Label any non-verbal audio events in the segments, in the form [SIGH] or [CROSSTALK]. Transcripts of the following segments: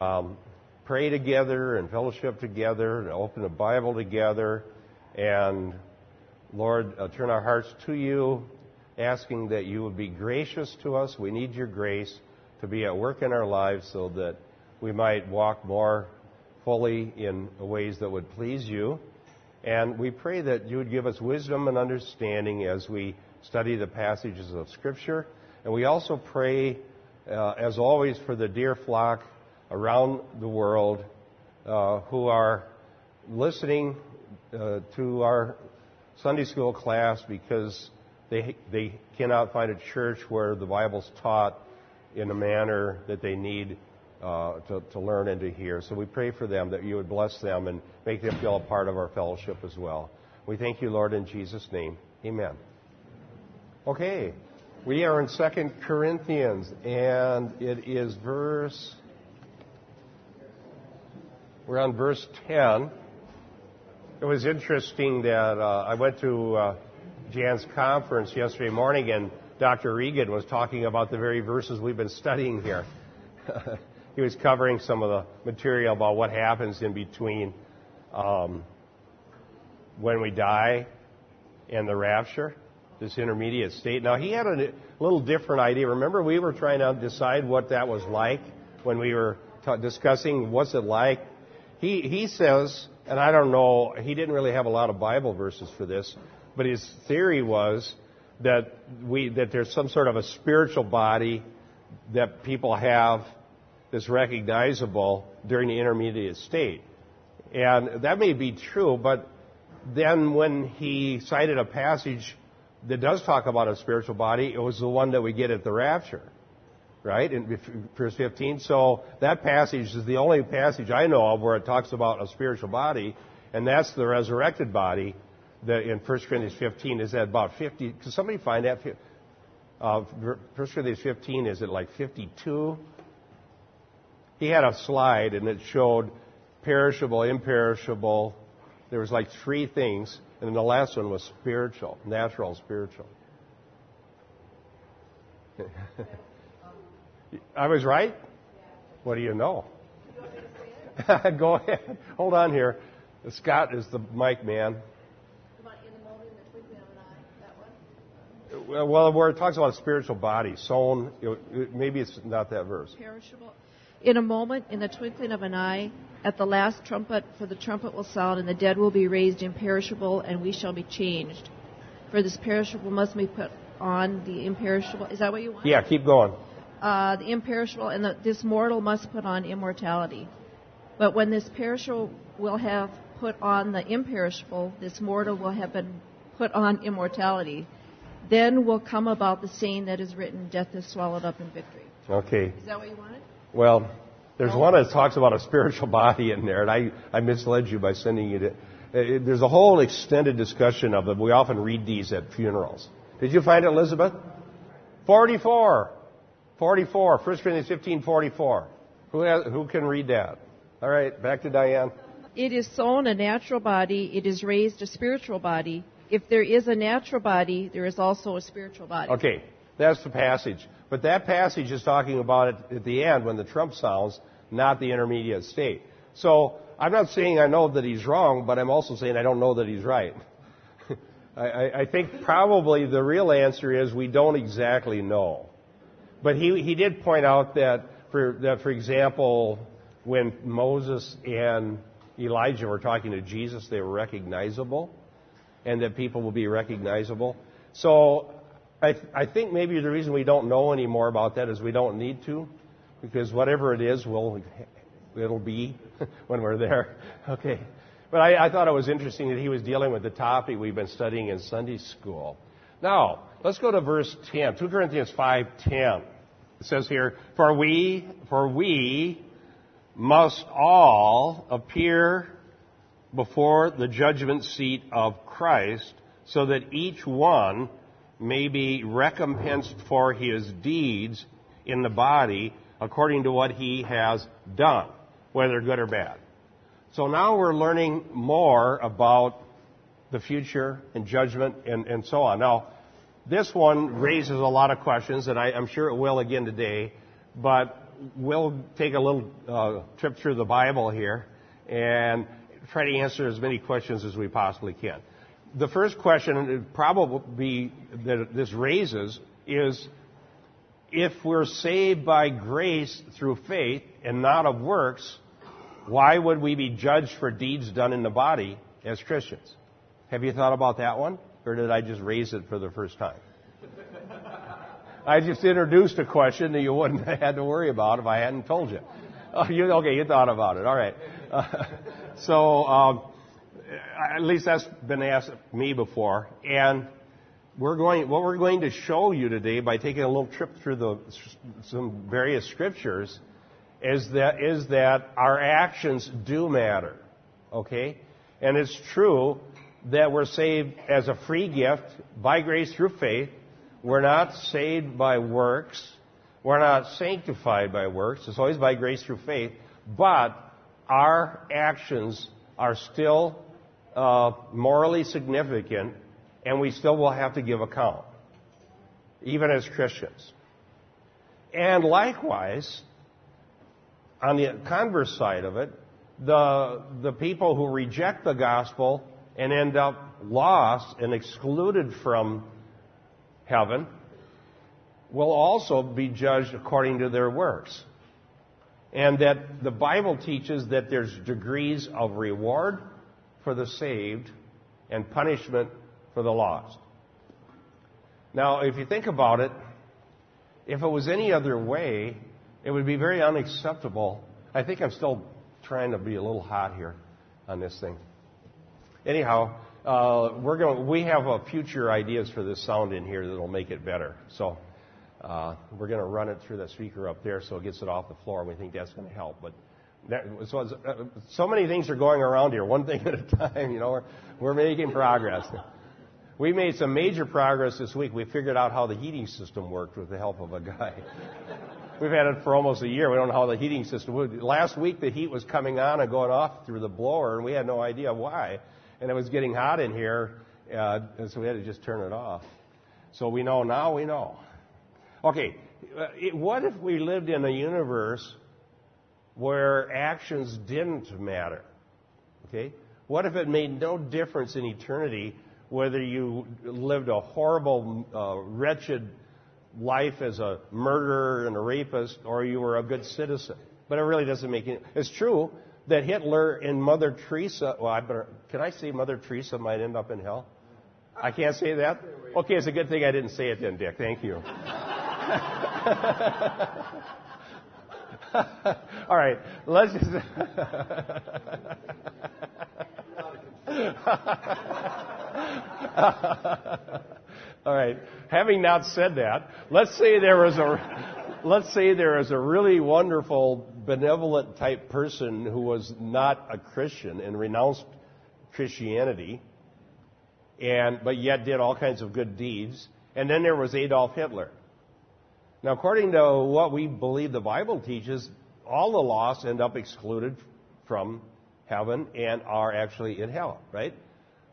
um, pray together and fellowship together and open the Bible together. And Lord, uh, turn our hearts to you, asking that you would be gracious to us. We need your grace to be at work in our lives so that we might walk more fully in ways that would please you. And we pray that you would give us wisdom and understanding as we study the passages of Scripture. And we also pray, uh, as always, for the dear flock around the world uh, who are listening uh, to our Sunday school class because they, they cannot find a church where the Bible's taught in a manner that they need uh, to, to learn and to hear. So we pray for them that you would bless them and make them feel a part of our fellowship as well. We thank you, Lord, in Jesus' name. Amen. Okay, we are in Second Corinthians, and it is verse we're on verse 10. It was interesting that uh, I went to uh, Jan's conference yesterday morning, and Dr. Reagan was talking about the very verses we've been studying here. [LAUGHS] he was covering some of the material about what happens in between um, when we die and the rapture, this intermediate state. Now, he had a little different idea. Remember, we were trying to decide what that was like when we were t- discussing what's it like he, he says, and I don't know, he didn't really have a lot of Bible verses for this, but his theory was that we, that there's some sort of a spiritual body that people have that's recognizable during the intermediate state. And that may be true, but then when he cited a passage that does talk about a spiritual body, it was the one that we get at the rapture right? In verse 15. So that passage is the only passage I know of where it talks about a spiritual body, and that's the resurrected body. That in 1 Corinthians 15 is that about 50. Can somebody find that? Uh, 1 Corinthians 15 is it like 52? He had a slide and it showed perishable, imperishable. There was like three things, and then the last one was spiritual, natural, spiritual. [LAUGHS] I was right? What do you know? [LAUGHS] Go ahead. Hold on here. Scott is the mic man. Well, where it talks about a spiritual body, sown, maybe it's not that verse. Perishable. In a moment, in the twinkling of an eye, at the last trumpet, for the trumpet will sound, and the dead will be raised imperishable, and we shall be changed. For this perishable must be put on the imperishable. Is that what you want? Yeah, keep going uh, the imperishable, and the, this mortal must put on immortality. But when this perishable will have put on the imperishable, this mortal will have been put on immortality. Then will come about the saying that is written, Death is swallowed up in victory. Okay. Is that what you wanted? Well, there's one that talks about a spiritual [LAUGHS] body in there, and I, I misled you by sending you to. Uh, there's a whole extended discussion of it. We often read these at funerals. Did you find it, Elizabeth? 44. 44, 1 Corinthians 15, 44. Who, has, who can read that? All right, back to Diane. It is sown a natural body, it is raised a spiritual body. If there is a natural body, there is also a spiritual body. Okay, that's the passage. But that passage is talking about it at the end when the trump sounds, not the intermediate state. So I'm not saying I know that he's wrong, but I'm also saying I don't know that he's right. [LAUGHS] I, I think probably the real answer is we don't exactly know. But he, he did point out that for, that, for example, when Moses and Elijah were talking to Jesus, they were recognizable, and that people will be recognizable. So I, th- I think maybe the reason we don't know any more about that is we don't need to, because whatever it is, will it'll be [LAUGHS] when we're there. [LAUGHS] Okay. But I, I thought it was interesting that he was dealing with the topic we've been studying in Sunday school. Now, let's go to verse 10, 2 Corinthians 5:10. It says here, "For we, for we must all appear before the judgment seat of Christ, so that each one may be recompensed for his deeds in the body according to what he has done, whether good or bad." So now we're learning more about the future and judgment and, and so on. Now, this one raises a lot of questions, and I, am sure it will again today. But we'll take a little uh, trip through the Bible here and try to answer as many questions as we possibly can. The first question probably that this raises is if we're saved by grace through faith and not of works, why would we be judged for deeds done in the body as Christians? Have you thought about that one? Or did I just raise it for the first time? [LAUGHS] I just introduced a question that you wouldn't [LAUGHS] have had to worry about if I hadn't told you. Oh, you okay, you thought about it. All right. Uh, [LAUGHS] so, um, at least that's been asked me before. And we're going, what we're going to show you today by taking a little trip through the, some various scriptures is that, is that our actions do matter. Okay? And it's true that we're saved as a free gift by grace through faith. We're not saved by works. We're not sanctified by works. It's always by grace through faith. But our actions are still uh, morally significant and we still will have to give account, even as Christians. And likewise, on the converse side of it, the, the people who reject the gospel and end up lost and excluded from heaven will also be judged according to their works. And that the Bible teaches that there's degrees of reward for the saved and punishment for the lost. Now, if you think about it, if it was any other way, it would be very unacceptable. I think I'm still trying to be a little hot here on this thing. Anyhow, uh, we're going. We have uh, future ideas for this sound in here that'll make it better. So uh, we're going to run it through the speaker up there so it gets it off the floor. and We think that's going to help. But that, so, uh, so many things are going around here, one [LAUGHS] thing at a time. You know, we're, we're making progress. We made some major progress this week. We figured out how the heating system worked with the help of a guy. [LAUGHS] We've had it for almost a year. We don't know how the heating system would. Last week, the heat was coming on and going off through the blower, and we had no idea why. And it was getting hot in here, uh, and so we had to just turn it off. So we know now, we know. Okay, uh, what if we lived in a universe where actions didn't matter? Okay? What if it made no difference in eternity whether you lived a horrible, uh, wretched life as a murderer and a rapist, or you were a good citizen. But it really doesn't make any. It's true that Hitler and Mother Teresa. Well, I better. Can I say Mother Teresa might end up in hell? I can't say that. Okay, it's a good thing I didn't say it then, Dick. Thank you. [LAUGHS] All right, let's just. [LAUGHS] All right. Having not said that, let's say there was a let's say there is a really wonderful, benevolent type person who was not a Christian and renounced Christianity, and but yet did all kinds of good deeds. And then there was Adolf Hitler. Now, according to what we believe the Bible teaches, all the lost end up excluded from heaven and are actually in hell, right?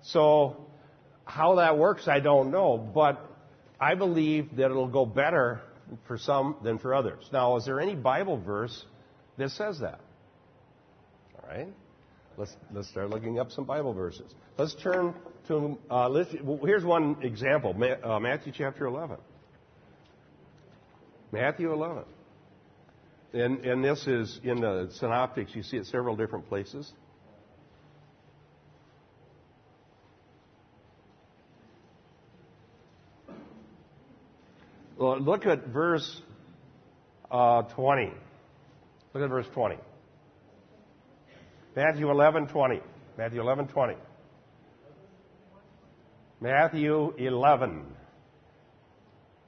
So how that works, I don't know, but I believe that it'll go better for some than for others. Now, is there any Bible verse that says that? All right. Let's, let's start looking up some Bible verses. Let's turn to, uh, let's, well, here's one example uh, Matthew chapter 11. Matthew 11. And, and this is in the synoptics, you see it several different places. Look at verse uh, 20. Look at verse 20. Matthew 11, 20. Matthew 11, 20. Matthew 11,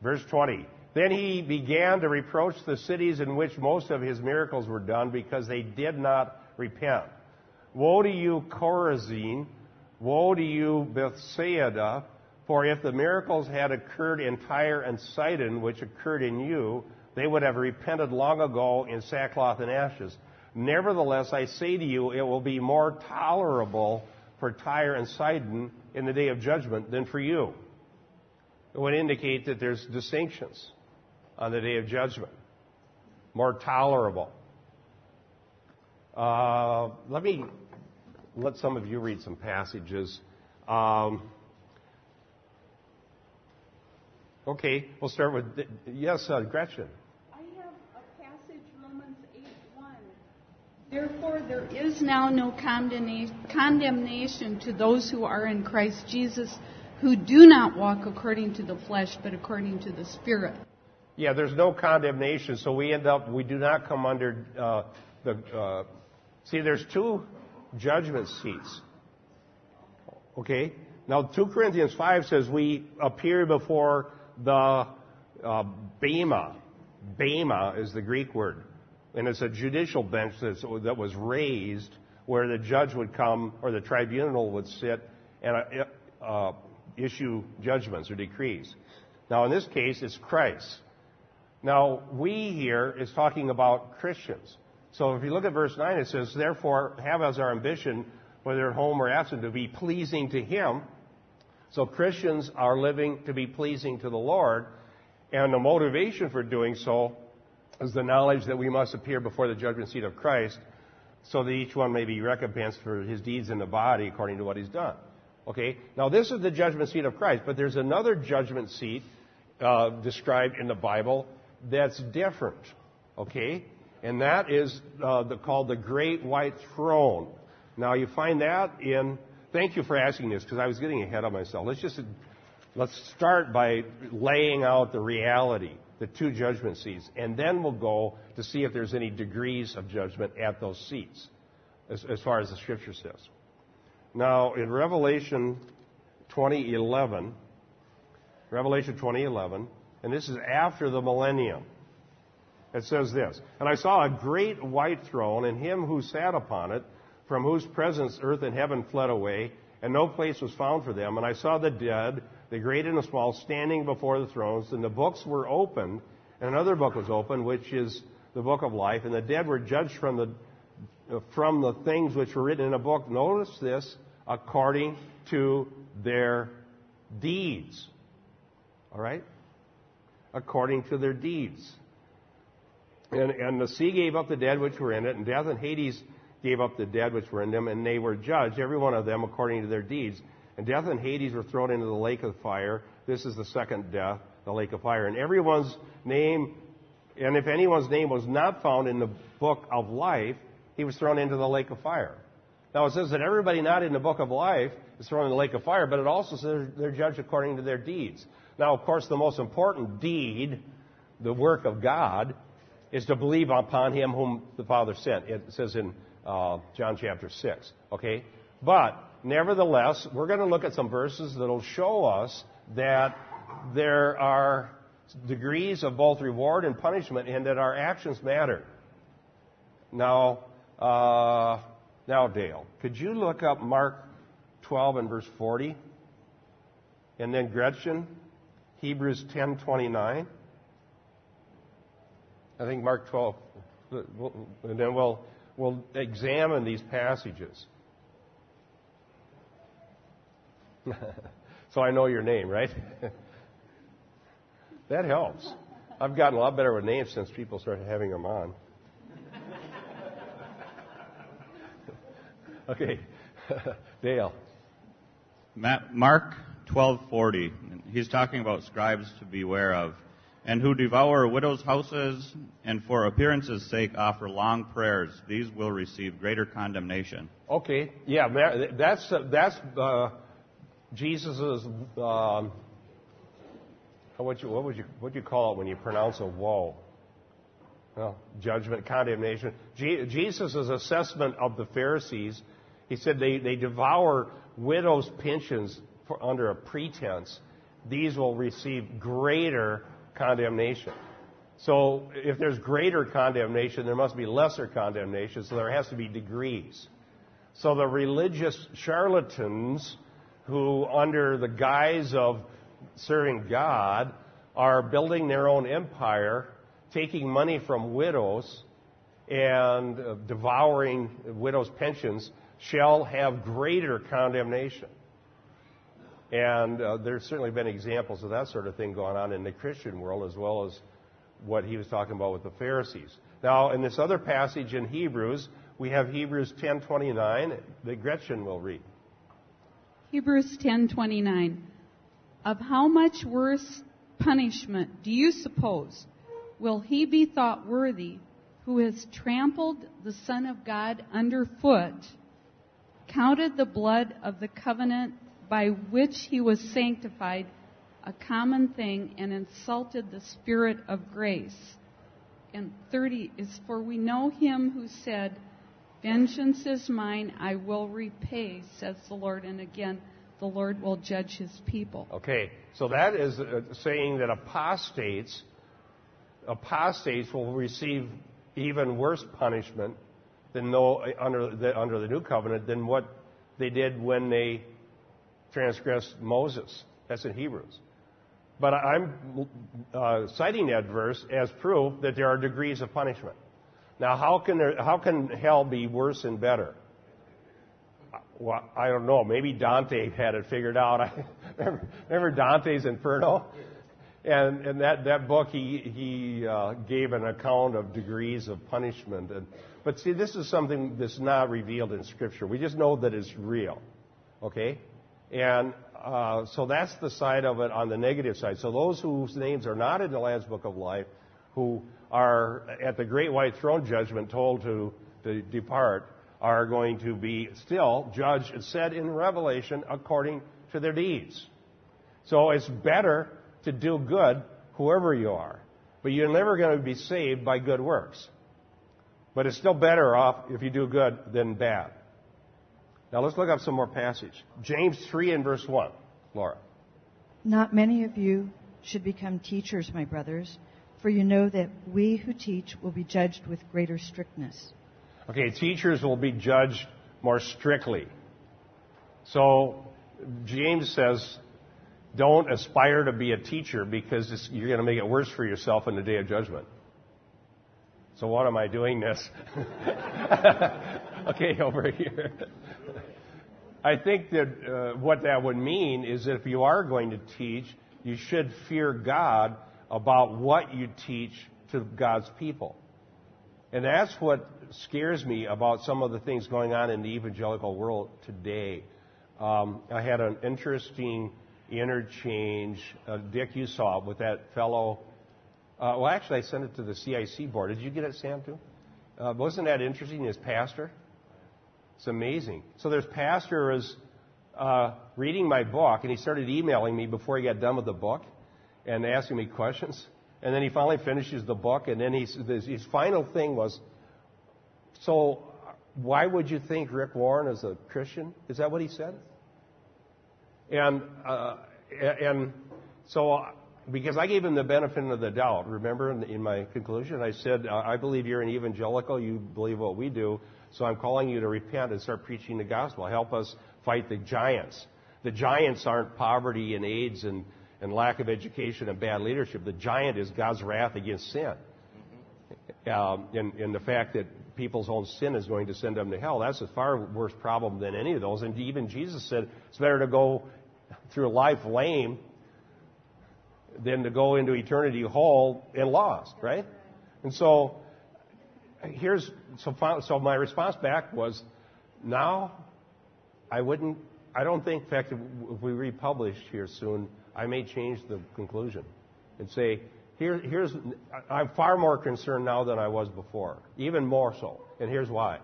verse 20. Then he began to reproach the cities in which most of his miracles were done because they did not repent. Woe to you, Chorazin! Woe to you, Bethsaida! For if the miracles had occurred in Tyre and Sidon, which occurred in you, they would have repented long ago in sackcloth and ashes. Nevertheless, I say to you, it will be more tolerable for Tyre and Sidon in the day of judgment than for you. It would indicate that there's distinctions on the day of judgment. more tolerable. Uh, let me let some of you read some passages. Um, okay, we'll start with yes, uh, Gretchen. I have a passage, Romans 8 1. Therefore, there is now no condemnation to those who are in Christ Jesus, who do not walk according to the flesh, but according to the Spirit. Yeah, there's no condemnation, so we end up, we do not come under uh, the. Uh, see, there's two judgment seats. Okay? Now, 2 Corinthians 5 says we appear before the uh, Bema. Bema is the Greek word. And it's a judicial bench that was raised where the judge would come or the tribunal would sit and uh, uh, issue judgments or decrees. Now, in this case, it's Christ. Now, we here is talking about Christians. So if you look at verse 9, it says, Therefore, have as our ambition, whether at home or absent, to be pleasing to Him. So Christians are living to be pleasing to the Lord. And the motivation for doing so is the knowledge that we must appear before the judgment seat of Christ so that each one may be recompensed for his deeds in the body according to what he's done. Okay? Now, this is the judgment seat of Christ, but there's another judgment seat uh, described in the Bible that's different. Okay? And that is uh, the, called the Great White Throne. Now, you find that in. Thank you for asking this because I was getting ahead of myself. Let's just let's start by laying out the reality, the two judgment seats, and then we'll go to see if there's any degrees of judgment at those seats, as, as far as the Scripture says. Now, in Revelation 2011, Revelation 2011, and this is after the millennium. It says this And I saw a great white throne, and him who sat upon it, from whose presence earth and heaven fled away, and no place was found for them. And I saw the dead, the great and the small, standing before the thrones, and the books were opened, and another book was opened, which is the book of life, and the dead were judged from the from the things which were written in a book. Notice this, according to their deeds. All right? According to their deeds. And, and the sea gave up the dead which were in it, and death and Hades gave up the dead which were in them, and they were judged, every one of them, according to their deeds. And death and Hades were thrown into the lake of fire. This is the second death, the lake of fire. And everyone's name, and if anyone's name was not found in the book of life, he was thrown into the lake of fire. Now it says that everybody not in the book of life is thrown in the lake of fire, but it also says they're judged according to their deeds. Now, of course, the most important deed, the work of God, is to believe upon him whom the Father sent. It says in uh, John chapter 6. Okay? But, nevertheless, we're going to look at some verses that will show us that there are degrees of both reward and punishment and that our actions matter. Now, uh, now, Dale, could you look up Mark 12 and verse 40? And then Gretchen, Hebrews 10:29. I think Mark 12, and then we'll, we'll examine these passages. [LAUGHS] so I know your name, right? [LAUGHS] that helps. I've gotten a lot better with names since people started having them on. [LAUGHS] okay, Dale. Mark 12:40. He's talking about scribes to beware of and who devour widows' houses and for appearance's sake offer long prayers, these will receive greater condemnation. Okay, yeah, that's that's uh, Jesus's. Um, what, you, what would you what do you call it when you pronounce a woe? Well, judgment, condemnation. Jesus' assessment of the Pharisees, he said they, they devour widows' pensions for, under a pretense. These will receive greater condemnation. So if there's greater condemnation, there must be lesser condemnation, so there has to be degrees. So the religious charlatans who, under the guise of serving God, are building their own empire, taking money from widows, and uh, devouring widows' pensions, shall have greater condemnation. And uh, there's certainly been examples of that sort of thing going on in the Christian world as well as what he was talking about with the Pharisees. Now, in this other passage in Hebrews, we have Hebrews 10:29 that Gretchen will read. Hebrews 10:29 Of how much worse punishment do you suppose will he be thought worthy who has trampled the son of God underfoot counted the blood of the covenant by which he was sanctified a common thing and insulted the spirit of grace. And 30 is for we know him who said vengeance is mine i will repay says the lord. And again the lord will judge his people. Okay, so that is uh, saying that apostates apostates will receive even worse punishment than no, under, the, under the new covenant than what they did when they transgressed Moses. That's in Hebrews. But I'm uh, citing that verse as proof that there are degrees of punishment. Now, how can, there, how can hell be worse and better? Well, I don't know. Maybe Dante had it figured out. [LAUGHS] I, remember, Dante's Inferno? And, and that, that book, he, he uh, gave an account of degrees of punishment. And, but see, this is something that's not revealed in Scripture. We just know that it's real. Okay? And uh, so that's the side of it on the negative side. So those whose names are not in the Lamb's Book of Life, who are at the great white throne judgment told to, to depart, are going to be still judged and said in Revelation according to their deeds. So it's better to do good, whoever you are. But you're never going to be saved by good works. But it's still better off if you do good than bad. Now let's look up some more passage. James 3 and verse 1. Laura. Not many of you should become teachers, my brothers, for you know that we who teach will be judged with greater strictness. Okay, teachers will be judged more strictly. So James says, don't aspire to be a teacher because you're going to make it worse for yourself in the day of judgment. So what am I doing this? [LAUGHS] okay, over here. I think that uh, what that would mean is that if you are going to teach, you should fear God about what you teach to God's people. And that's what scares me about some of the things going on in the evangelical world today. Um, I had an interesting interchange, uh, Dick, you saw it with that fellow. Uh, well, actually, I sent it to the CIC board. Did you get it, Sam, too? Uh, wasn't that interesting? His pastor? It's amazing. So there's pastor is uh, reading my book, and he started emailing me before he got done with the book and asking me questions. And then he finally finishes the book, and then he's, his final thing was, so why would you think Rick Warren is a Christian? Is that what he said? And, uh, and so, because I gave him the benefit of the doubt, remember in, in my conclusion, I said, I believe you're an evangelical, you believe what we do, so I'm calling you to repent and start preaching the gospel. Help us fight the giants. The giants aren't poverty and AIDS and, and lack of education and bad leadership. The giant is God's wrath against sin. Um, and, and the fact that people's own sin is going to send them to hell. That's a far worse problem than any of those. And even Jesus said it's better to go through life lame than to go into eternity whole and lost, right? And so here's so so my response back was now I wouldn't I don't think in fact if we republish here soon I may change the conclusion and say here, here's I'm far more concerned now than I was before even more so and here's why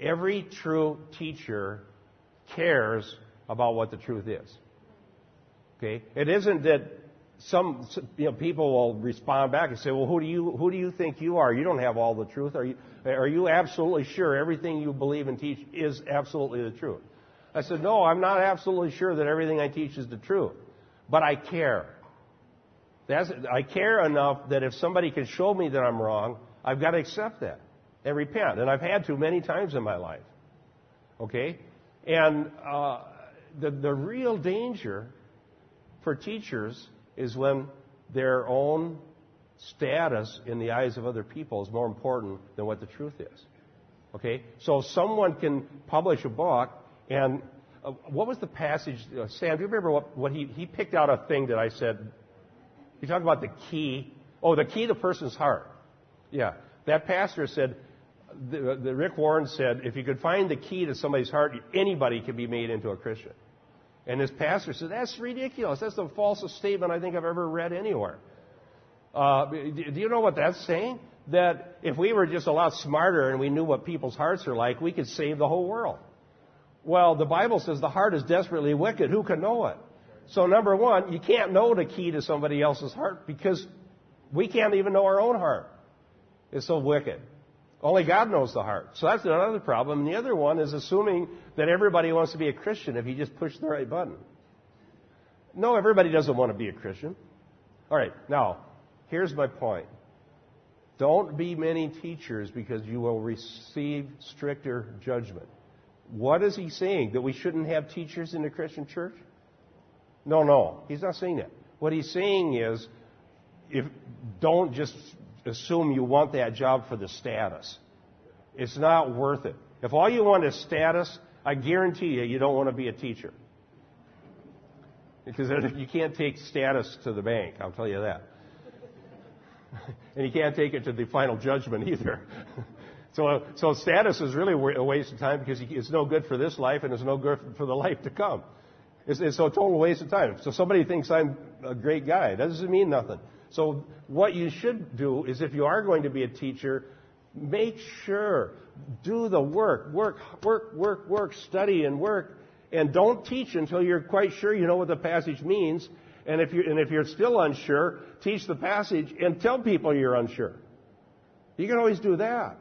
every true teacher cares about what the truth is Okay? It isn't that some you know, people will respond back and say, "Well, who do you who do you think you are? You don't have all the truth. Are you are you absolutely sure everything you believe and teach is absolutely the truth?" I said, "No, I'm not absolutely sure that everything I teach is the truth, but I care. That's, I care enough that if somebody can show me that I'm wrong, I've got to accept that and repent. And I've had to many times in my life. Okay, and uh, the the real danger for teachers is when their own status in the eyes of other people is more important than what the truth is. Okay? So someone can publish a book, and uh, what was the passage? Uh, Sam, do you remember what, what he, he picked out a thing that I said? He talked about the key. Oh, the key to a person's heart. Yeah. That pastor said, the, the Rick Warren said, if you could find the key to somebody's heart, anybody can be made into a Christian. And this pastor said, that's ridiculous. That's the falsest statement I think I've ever read anywhere. Uh, do you know what that's saying? That if we were just a lot smarter and we knew what people's hearts are like, we could save the whole world. Well, the Bible says the heart is desperately wicked. Who can know it? So, number one, you can't know the key to somebody else's heart because we can't even know our own heart. It's so wicked. Only God knows the heart. So that's another problem. And the other one is assuming that everybody wants to be a Christian if you just push the right button. No, everybody doesn't want to be a Christian. All right, now, here's my point. Don't be many teachers because you will receive stricter judgment. What is he saying? That we shouldn't have teachers in the Christian church? No, no. He's not saying that. What he's saying is, if, don't just assume you want that job for the status. It's not worth it. If all you want is status, I guarantee you, you don't want to be a teacher. Because you can't take status to the bank, I'll tell you that. [LAUGHS] and you can't take it to the final judgment [LAUGHS] either. so, so status is really a waste of time because it's no good for this life and it's no good for the life to come. It's, it's a total waste of time. So somebody thinks I'm a great guy. That doesn't mean nothing. So what you should do is if you are going to be a teacher, make sure, do the work, work, work, work, work, study and work, and don't teach until you're quite sure you know what the passage means. And if, you, and if you're still unsure, teach the passage and tell people you're unsure. You can always do that.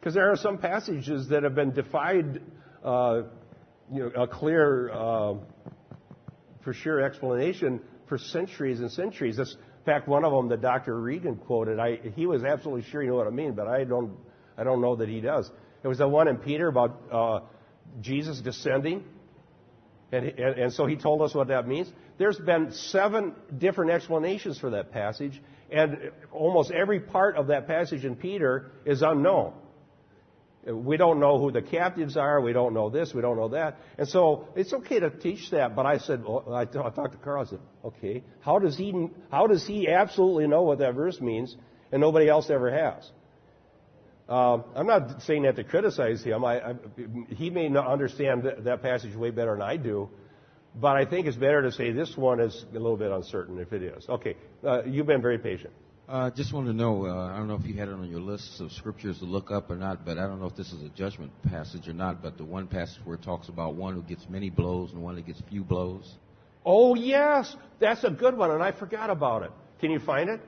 Because there are some passages that have been defied, uh, you know, a clear, uh, for sure explanation for centuries and centuries. In fact, one of them that Dr. Reagan quoted, I, he was absolutely sure you know what I mean, but I don't, I don't know that he does. It was the one in Peter about uh, Jesus descending. And, and, and so he told us what that means. There's been seven different explanations for that passage, and almost every part of that passage in Peter is unknown. We don't know who the captives are. We don't know this. We don't know that. And so it's okay to teach that. But I said, well, I talked to Carl. I said, okay, how does he, how does he absolutely know what that verse means and nobody else ever has? Um, I'm not saying that to criticize him. I, I, he may not understand that, that passage way better than I do. But I think it's better to say this one is a little bit uncertain if it is. Okay, uh, you've been very patient. I uh, just wanted to know, uh, I don't know if you had it on your list of scriptures to look up or not, but I don't know if this is a judgment passage or not, but the one passage where it talks about one who gets many blows and one who gets few blows. Oh, yes. That's a good one, and I forgot about it. Can you find it?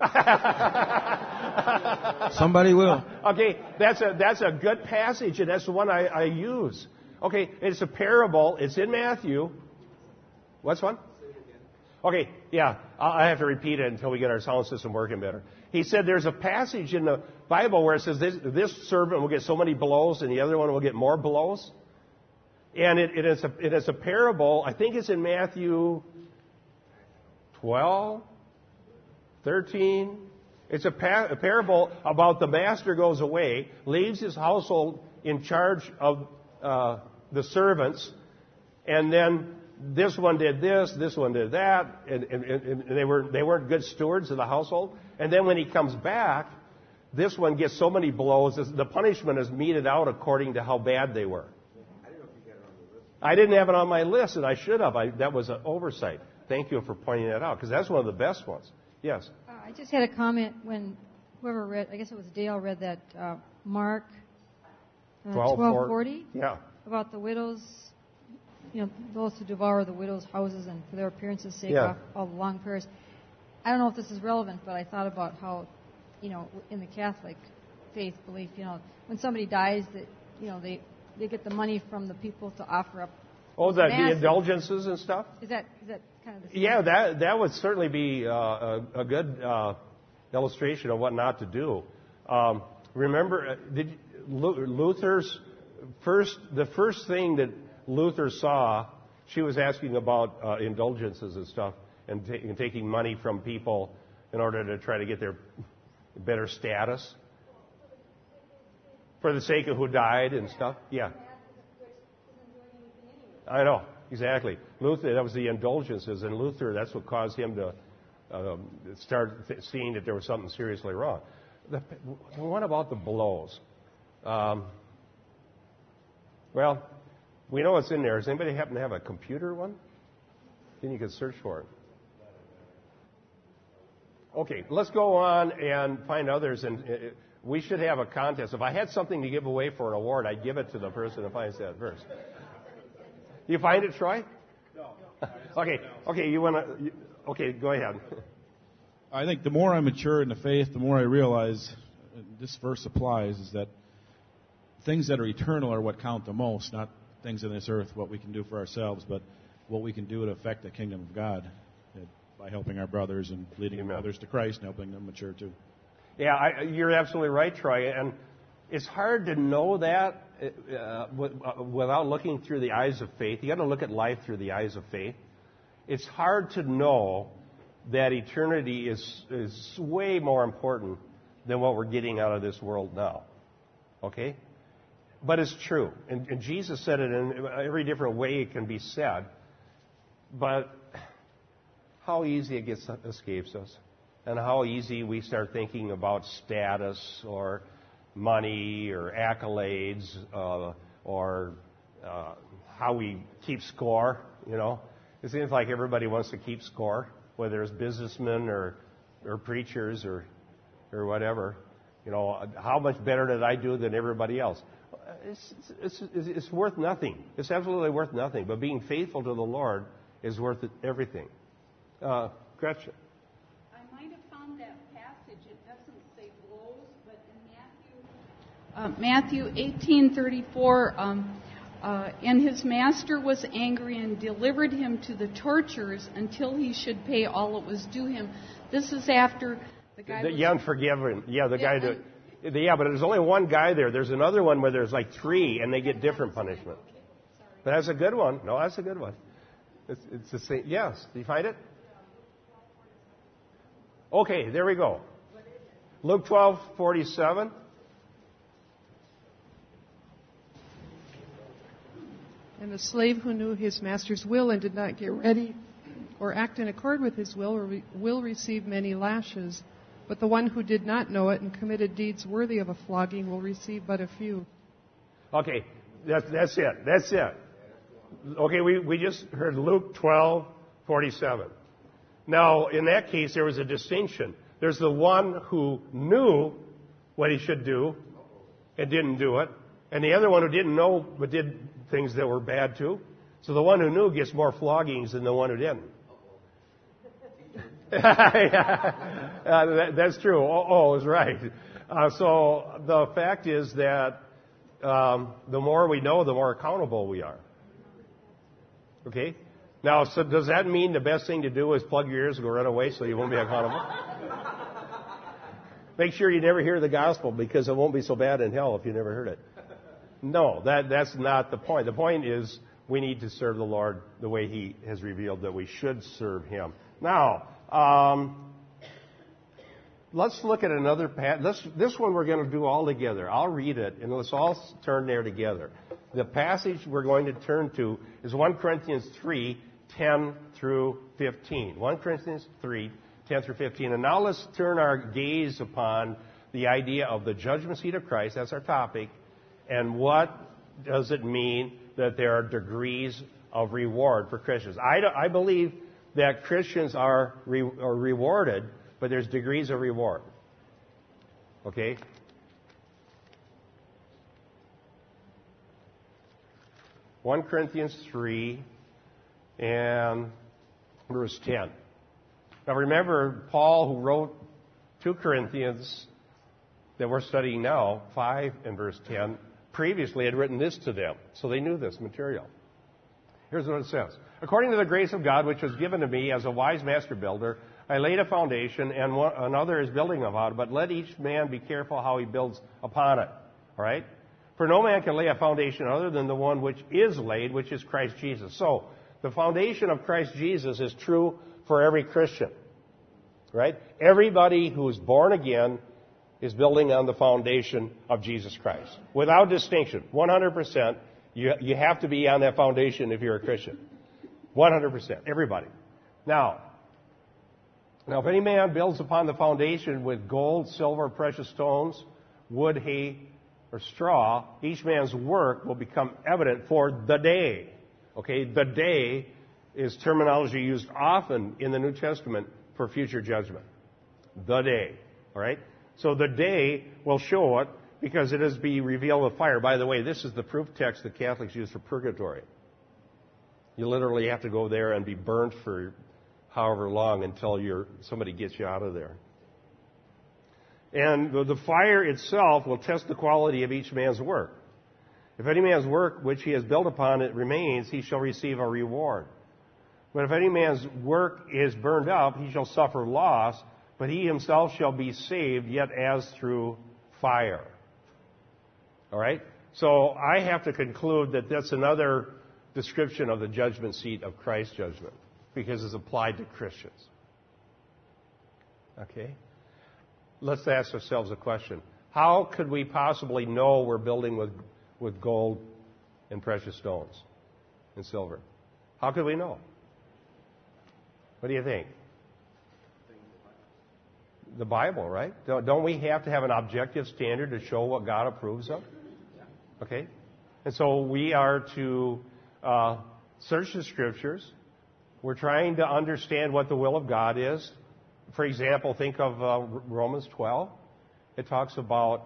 [LAUGHS] Somebody will. Okay, that's a, that's a good passage, and that's the one I, I use. Okay, it's a parable. It's in Matthew. What's one? Okay, yeah, I have to repeat it until we get our sound system working better. He said there's a passage in the Bible where it says this, this servant will get so many blows and the other one will get more blows. And it, it, is a, it is a parable, I think it's in Matthew 12, 13. It's a, a parable about the master goes away, leaves his household in charge of uh, the servants, and then this one did this, this one did that, and, and, and, they, were, they weren't good stewards of the household. And then when he comes back, this one gets so many blows, the punishment is meted out according to how bad they were. I didn't have it on my list, and I should have. I, that was an oversight. Thank you for pointing that out, because that's one of the best ones. Yes? Uh, I just had a comment when whoever read, I guess it was Dale, read that uh, Mark uh, 1240. Yeah. About the widows you know, those who devour the widow's houses and for their appearance's sake yeah. all the long prayers. I don't know if this is relevant, but I thought about how, you know, in the Catholic faith belief, you know, when somebody dies, that you know they they get the money from the people to offer up. Oh, the, the indulgences and stuff. Is that is that kind of the same? Yeah, that that would certainly be uh, a, a, good uh, illustration of what not to do. Um, remember, uh, did Luther's first the first thing that Luther saw, she was asking about uh, indulgences and stuff and, ta- and taking money from people in order to try to get their better status for the sake of who died and stuff. Yeah. I know, exactly. Luther, that was the indulgences, and Luther, that's what caused him to um, start th- seeing that there was something seriously wrong. the, what about the blows? Um, well, we know it's in there. Does anybody happen to have a computer one? Then you can search for it. Okay, let's go on and find others. And uh, we should have a contest. If I had something to give away for an award, I'd give it to the person who finds that verse. You find it, Troy? No. [LAUGHS] okay. Okay. You want to? Okay. Go ahead. [LAUGHS] I think the more I mature in the faith, the more I realize this verse applies is that things that are eternal are what count the most, not things in this earth, what we can do for ourselves, but what we can do to affect the kingdom of God by helping our brothers and leading Amen. others to Christ and helping them mature too. Yeah, I, you're absolutely right, Troy. And it's hard to know that uh, uh without looking through the eyes of faith. You got to look at life through the eyes of faith. It's hard to know that eternity is is way more important than what we're getting out of this world now. Okay? But it's true. And, and Jesus said it in every different way it can be said. But how easy it gets escapes us and how easy we start thinking about status or money or accolades uh, or uh, how we keep score. You know, it seems like everybody wants to keep score, whether it's businessmen or or preachers or or whatever. You know, how much better did I do than everybody else? It's, it's, it's, it's worth nothing. It's absolutely worth nothing. But being faithful to the Lord is worth everything. Uh, Gretchen. I might have found that passage. It doesn't say blows, but in Matthew, uh, Matthew 18:34, um, uh, and his master was angry and delivered him to the torturers until he should pay all that was due him. This is after the guy. The, yeah, unforgiven. Yeah, the guy. that, yeah, but there's only one guy there. There's another one where there's like three, and they get different punishment. But that's a good one. No, that's a good one. It's, it's the same. Yes. Do you find it? Okay, there we go. Luke 12:47. And the slave who knew his master's will and did not get ready or act in accord with his will will receive many lashes. But the one who did not know it and committed deeds worthy of a flogging will receive but a few. Okay, that's, that's it. That's it. Okay, we, we just heard Luke 12, 47. Now, in that case, there was a distinction. There's the one who knew what he should do and didn't do it, and the other one who didn't know but did things that were bad too. So the one who knew gets more floggings than the one who didn't. [LAUGHS] yeah. uh, that, that's true. Oh, oh is right. Uh, so the fact is that um, the more we know, the more accountable we are. Okay? Now, so does that mean the best thing to do is plug your ears and go run away so you won't be accountable? [LAUGHS] Make sure you never hear the gospel because it won't be so bad in hell if you never heard it. No, that, that's not the point. The point is we need to serve the Lord the way He has revealed that we should serve Him. Now, um, let's look at another passage. This this one we're going to do all together. I'll read it, and let's all turn there together. The passage we're going to turn to is 1 Corinthians 3, 10 through 15. 1 Corinthians 3, 10 through 15. And now let's turn our gaze upon the idea of the judgment seat of Christ. That's our topic and what does it mean that there are degrees of reward for Christians? I, I believe that Christians are, re, are rewarded, but there's degrees of reward. Okay? One Corinthians three and verse ten. Now remember, Paul, who wrote two Corinthians that we're studying now, five and verse ten, previously had written this to them, so they knew this material. Here's what it says According to the grace of God which was given to me as a wise master builder, I laid a foundation, and one, another is building upon it, but let each man be careful how he builds upon it. All right? For no man can lay a foundation other than the one which is laid, which is Christ Jesus. So, the foundation of Christ Jesus is true for every Christian. Right? Everybody who is born again is building on the foundation of Jesus Christ. Without distinction, 100%, you, you have to be on that foundation if you're a Christian. 100%, everybody. Now, Now, if any man builds upon the foundation with gold, silver, precious stones, wood, hay, or straw, each man's work will become evident for the day. Okay, the day is terminology used often in the New Testament for future judgment. The day. All right? So the day will show it because it is be revealed with fire. By the way, this is the proof text that Catholics use for purgatory. You literally have to go there and be burnt for however long until you're, somebody gets you out of there. And the, the fire itself will test the quality of each man's work. If any man's work which he has built upon it remains, he shall receive a reward. But if any man's work is burned up, he shall suffer loss, but he himself shall be saved, yet as through fire. All right? So I have to conclude that that's another description of the judgment seat of Christ's judgment because it's applied to Christians. Okay? Let's ask ourselves a question. How could we possibly know we're building with, with gold and precious stones and silver? How could we know? What do you think? The Bible, right? Don't we have to have an objective standard to show what God approves of? Okay? And so we are to uh, search the scriptures. We're trying to understand what the will of God is. For example, think of uh, Romans 12. It talks about,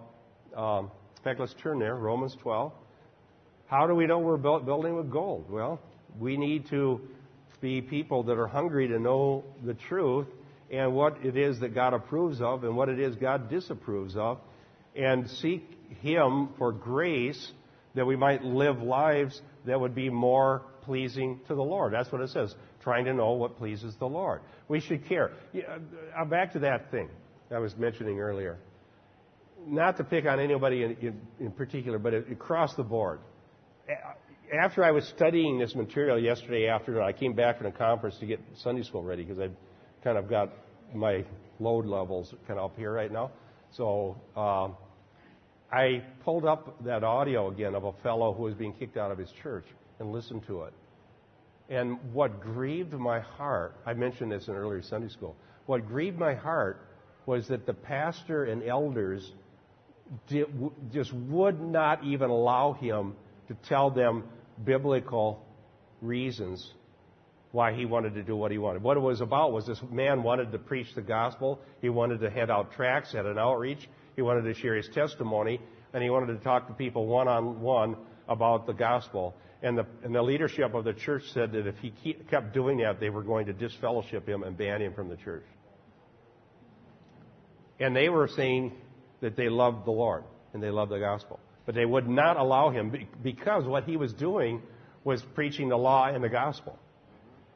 um, in fact, let's turn there, Romans 12. How do we know we're building with gold? Well, we need to be people that are hungry to know the truth and what it is that God approves of and what it is God disapproves of, and seek Him for grace that we might live lives that would be more pleasing to the Lord. That's what it says, trying to know what pleases the Lord. We should care. Yeah, uh, back to that thing I was mentioning earlier. Not to pick on anybody in, in, in particular, but across the board. After I was studying this material yesterday afternoon, I came back from a conference to get Sunday school ready because I kind of got my load levels kind of up here right now. So um, I pulled up that audio again of a fellow who was being kicked out of his church and listened to it. And what grieved my heart, I mentioned this in earlier Sunday school, what grieved my heart was that the pastor and elders did, just would not even allow him to tell them biblical reasons why he wanted to do what he wanted. What it was about was this man wanted to preach the gospel. He wanted to hand out tracts at an outreach. He wanted to share his testimony, and he wanted to talk to people one on one about the gospel. And the, and the leadership of the church said that if he kept doing that, they were going to disfellowship him and ban him from the church. And they were saying that they loved the Lord and they loved the gospel. But they would not allow him because what he was doing was preaching the law and the gospel.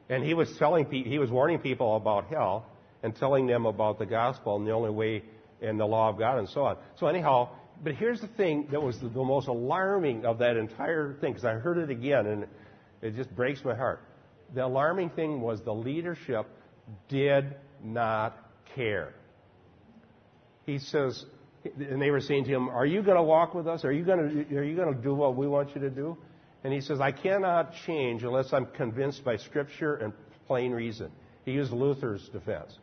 And he was telling he was warning people about hell and telling them about the gospel and the only way and the law of God and so on. So anyhow, but here's the thing that was the, the most alarming of that entire thing, because I heard it again and it just breaks my heart. The alarming thing was the leadership did not care. He says, and they were saying to him, "Are you going to walk with us? Are you going to are you going to do what we want you to do?" And he says, "I cannot change unless I'm convinced by Scripture and plain reason." He used Luther's defense.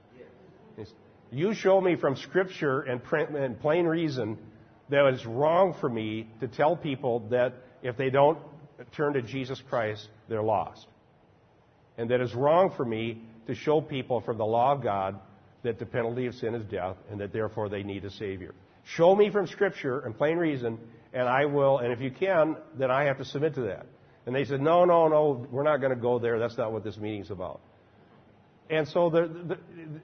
You show me from Scripture and plain reason that it's wrong for me to tell people that if they don't turn to Jesus Christ, they're lost. And that it's wrong for me to show people from the law of God that the penalty of sin is death and that therefore they need a Savior. Show me from Scripture and plain reason, and I will, and if you can, then I have to submit to that. And they said, no, no, no, we're not going to go there. That's not what this meeting's about. And so, the, the,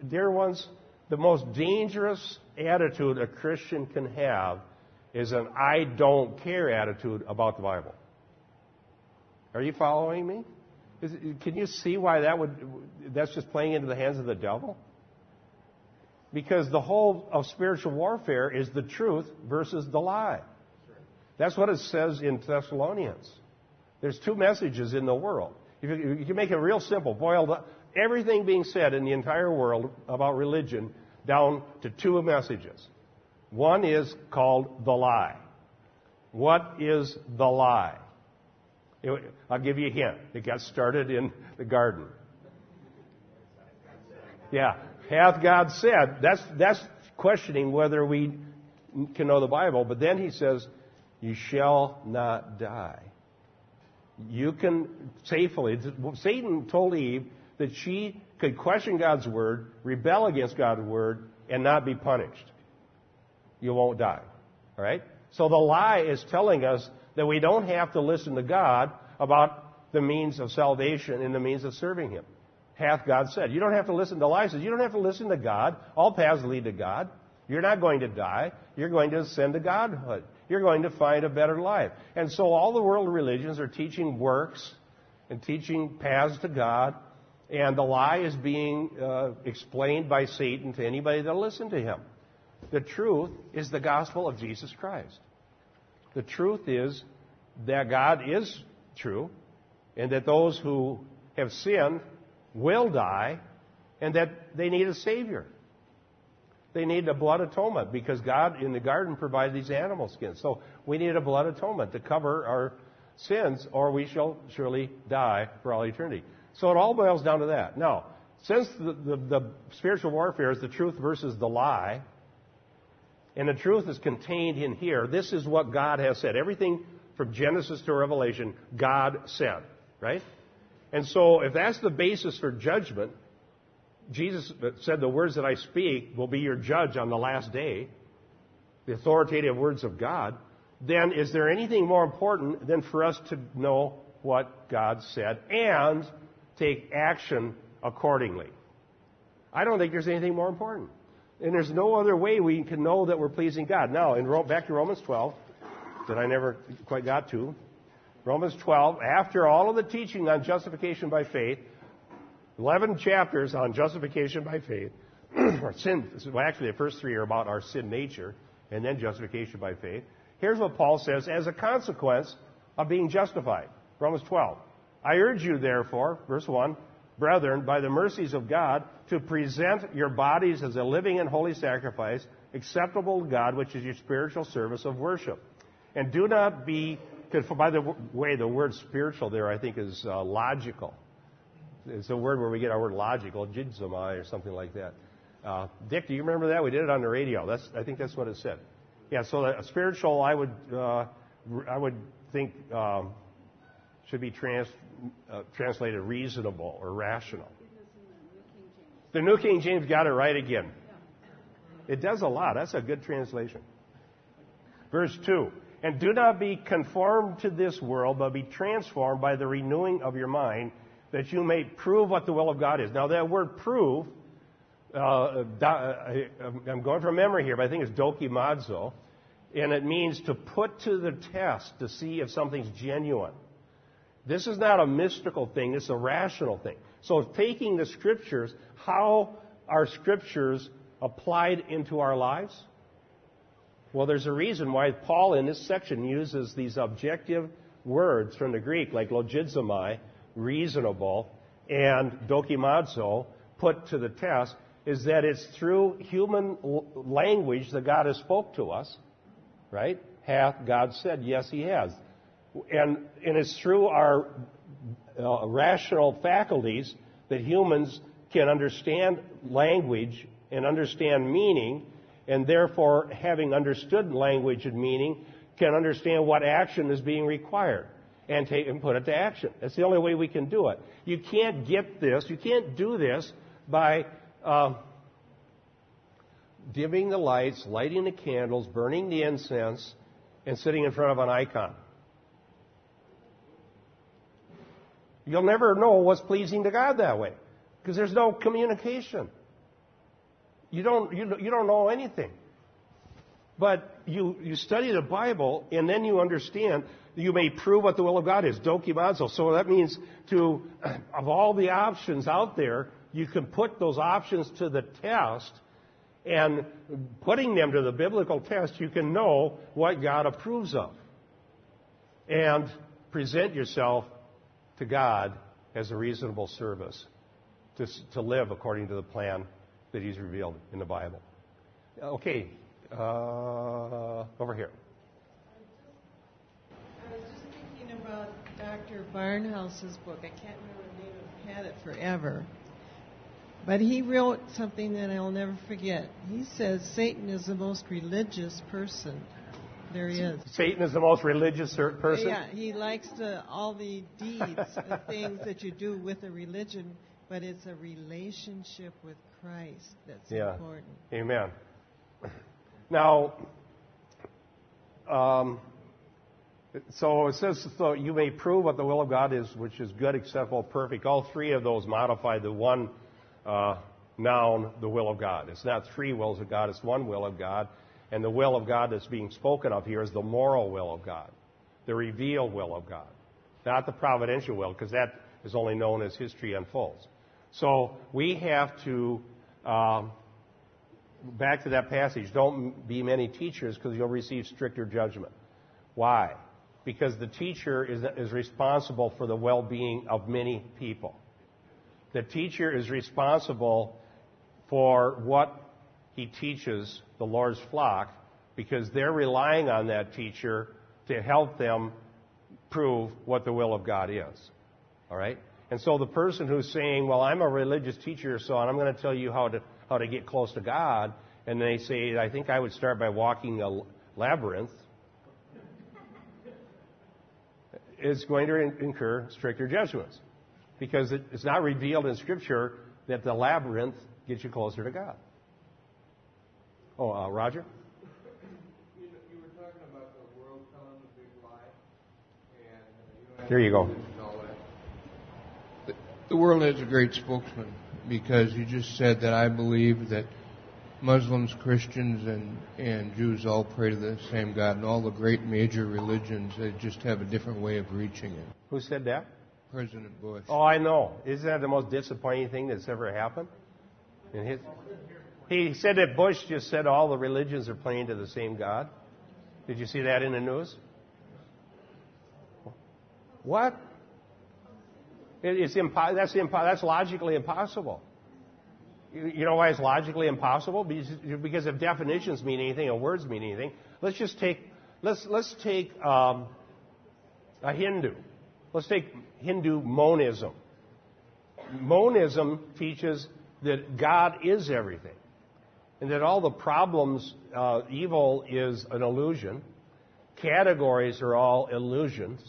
dear ones, the most dangerous attitude a Christian can have is an I don't care attitude about the Bible. Are you following me? Is, can you see why that would that's just playing into the hands of the devil? Because the whole of spiritual warfare is the truth versus the lie. That's what it says in Thessalonians. There's two messages in the world. If you, you can make it real simple, boiled up, everything being said in the entire world about religion down to two messages. One is called the lie. What is the lie? I'll give you a hint. It got started in the garden. Yeah. Hath God said? That's, that's questioning whether we can know the Bible. But then he says, You shall not die. You can safely. Satan told Eve that she could question God's word, rebel against God's word, and not be punished. You won't die. All right? So the lie is telling us that we don't have to listen to God about the means of salvation and the means of serving Him. Hath God said. You don't have to listen to lies. You don't have to listen to God. All paths lead to God. You're not going to die. You're going to ascend to Godhood. You're going to find a better life. And so all the world religions are teaching works and teaching paths to God. And the lie is being uh, explained by Satan to anybody that'll listen to him. The truth is the gospel of Jesus Christ. The truth is that God is true and that those who have sinned will die and that they need a Savior. They need a blood atonement because God in the garden provided these animal skins. So we need a blood atonement to cover our sins or we shall surely die for all eternity. So it all boils down to that. Now, since the, the, the spiritual warfare is the truth versus the lie, and the truth is contained in here. This is what God has said. Everything from Genesis to Revelation, God said, right? And so, if that's the basis for judgment, Jesus said, The words that I speak will be your judge on the last day, the authoritative words of God. Then, is there anything more important than for us to know what God said and take action accordingly? I don't think there's anything more important. And there's no other way we can know that we're pleasing God. Now, in back to Romans 12, that I never quite got to. Romans 12, after all of the teaching on justification by faith, 11 chapters on justification by faith, [CLEARS THROAT] or sin, well, actually the first three are about our sin nature, and then justification by faith. Here's what Paul says as a consequence of being justified. Romans 12. I urge you, therefore, verse 1, brethren, by the mercies of God, to present your bodies as a living and holy sacrifice, acceptable to God, which is your spiritual service of worship. And do not be, by the way, the word spiritual there, I think, is uh, logical. It's a word where we get our word logical, logizomai or something like that. Uh, Dick, do you remember that? We did it on the radio. That's, I think that's what it said. Yeah, so a spiritual, I would, uh, I would think, um, should be trans, uh, translated reasonable or rational. The New King James got it right again. It does a lot. That's a good translation. Verse 2 And do not be conformed to this world, but be transformed by the renewing of your mind, that you may prove what the will of God is. Now, that word prove, uh, I'm going from memory here, but I think it's dokimazo, and it means to put to the test to see if something's genuine. This is not a mystical thing, it's a rational thing. So, taking the scriptures, how are scriptures applied into our lives? Well, there's a reason why Paul in this section uses these objective words from the Greek, like logizomai, reasonable, and dokimazo, put to the test, is that it's through human language that God has spoke to us, right? Hath God said? Yes, He has. And, and it's through our uh, rational faculties that humans can understand language and understand meaning, and therefore, having understood language and meaning, can understand what action is being required and, take, and put it to action. That's the only way we can do it. You can't get this, you can't do this by uh, dimming the lights, lighting the candles, burning the incense, and sitting in front of an icon. You'll never know what's pleasing to God that way because there's no communication. You don't, you, you don't know anything. But you, you study the Bible and then you understand you may prove what the will of God is. Dokimazo. So that means to, [CLEARS THROAT] of all the options out there, you can put those options to the test and putting them to the biblical test, you can know what God approves of. And present yourself to God as a reasonable service to, to live according to the plan that He's revealed in the Bible. Okay, uh, over here. I was just thinking about Dr. Barnhouse's book. I can't remember the name. I've had it forever. But he wrote something that I'll never forget. He says Satan is the most religious person there is. Satan is the most religious person. Yeah, he likes to, all the deeds, the [LAUGHS] things that you do with a religion, but it's a relationship with Christ that's Yeah. important. Amen. [LAUGHS] Now, um, so it says, so you may prove what the will of God is, which is good, acceptable, perfect. All three of those modify the one uh, noun, the will of God. It's not three wills of God, it's one will of God. And the will of God that's being spoken of here is the moral will of God, the revealed will of God, not the providential will, because that is only known as history unfolds. So we have to, um, back to that passage, don't be many teachers because you'll receive stricter judgment. Why? Because the teacher is, is responsible for the well being of many people. The teacher is responsible for what he teaches the Lord's flock because they're relying on that teacher to help them prove what the will of God is. All right? And so the person who's saying, "Well, I'm a religious teacher, so I'm going to tell you how to how to get close to God," and they say, "I think I would start by walking a labyrinth," is going to incur stricter judgments because it's not revealed in Scripture that the labyrinth gets you closer to God. Oh, uh, Roger? You, you were talking about the world telling the big lie, and uh, you Here you go. listen to all that. The, the world has a great spokesman because you just said that I believe that Muslims, Christians, and, and Jews all pray to the same God, and all the great major religions they just have a different way of reaching it. Who said that? President Bush. Oh, I know. Isn't that the most disappointing thing that's ever happened? In his, he said that Bush just said all the religions are praying to the same God. Did you see that in the news? What? It's impo- that's, impo- that's logically impossible. You, you know why it's logically impossible? Because, because if definitions mean anything and words mean anything, let's just take let's let's take um, a Hindu. Let's take Hindu monism. Monism teaches that God is everything, and that all the problems, uh, evil is an illusion, categories are all illusions,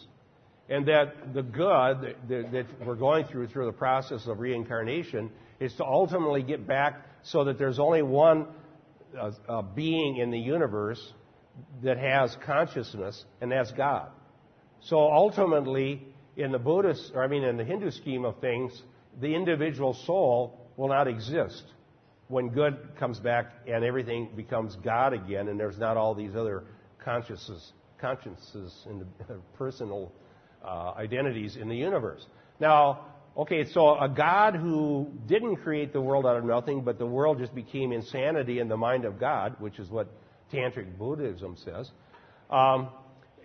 and that the good that, that we're going through through the process of reincarnation is to ultimately get back so that there's only one uh, uh, being in the universe that has consciousness, and that's God. So ultimately, in the Buddhist, or I mean, in the Hindu scheme of things, the individual soul will not exist when good comes back and everything becomes God again, and there's not all these other consciences, consciences and [LAUGHS] personal uh, identities in the universe. Now, okay, so a God who didn't create the world out of nothing, but the world just became insanity in the mind of God, which is what Tantric Buddhism says. Um,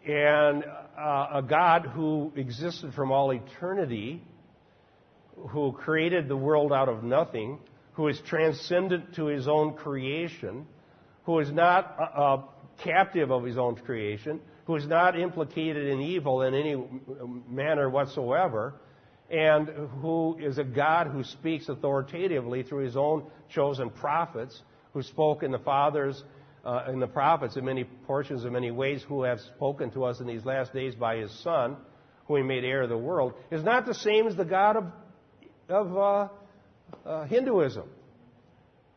and uh, a God who existed from all eternity, who created the world out of nothing, who is transcendent to his own creation, who is not uh, uh, captive of his own creation, who is not implicated in evil in any manner whatsoever, and who is a God who speaks authoritatively through his own chosen prophets, who spoke in the fathers uh, and the prophets in many portions in many ways, who have spoken to us in these last days by his Son, who he made heir of the world, is not the same as the God of, of uh, uh, Hinduism.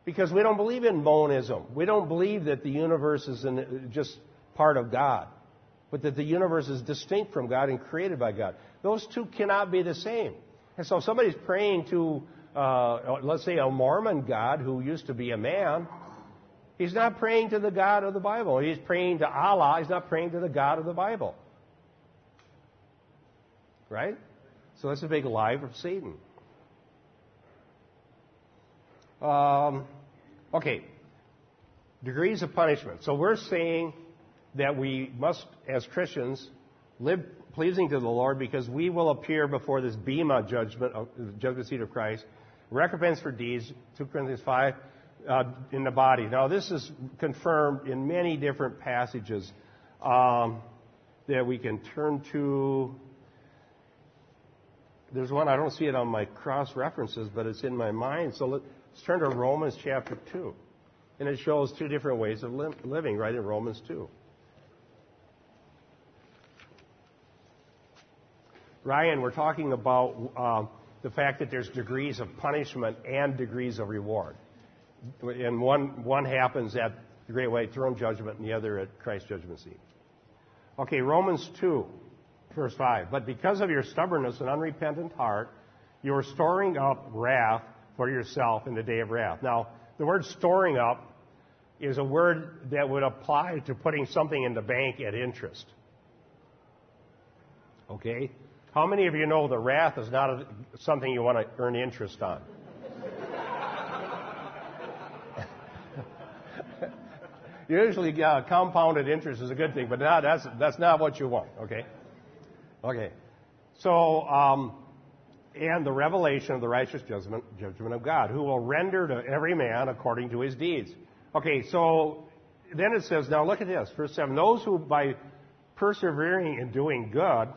Because we don't believe in monism. We don't believe that the universe is just part of God, but that the universe is distinct from God and created by God. Those two cannot be the same. And so if somebody's praying to, uh, let's say, a Mormon God who used to be a man, he's not praying to the God of the Bible. He's praying to Allah. He's not praying to the God of the Bible. Right? So that's a big lie of Satan. Um, okay. Degrees of punishment. So we're saying that we must, as Christians, live pleasing to the Lord because we will appear before this Bema judgment, the judgment seat of Christ, recompense for deeds, 2 Corinthians 5, uh, in the body. Now, this is confirmed in many different passages um, that we can turn to. There's one, I don't see it on my cross references, but it's in my mind. So let's turn to Romans chapter 2. And it shows two different ways of li- living right in Romans 2. Ryan, we're talking about uh, the fact that there's degrees of punishment and degrees of reward. And one, one happens at the Great White Throne Judgment and the other at Christ's Judgment Seat. Okay, Romans 2, verse 5. But because of your stubbornness and unrepentant heart, you are storing up wrath for yourself in the day of wrath. Now, the word storing up is a word that would apply to putting something in the bank at interest. Okay? How many of you know that wrath is not a, something you want to earn interest on? [LAUGHS] Usually, uh, compounded interest is a good thing, but now that's, that's not what you want, okay? Okay. So, um, and the revelation of the righteous judgment, judgment of God, who will render to every man according to his deeds. Okay, so then it says, now look at this, verse 7. Those who by persevering in doing good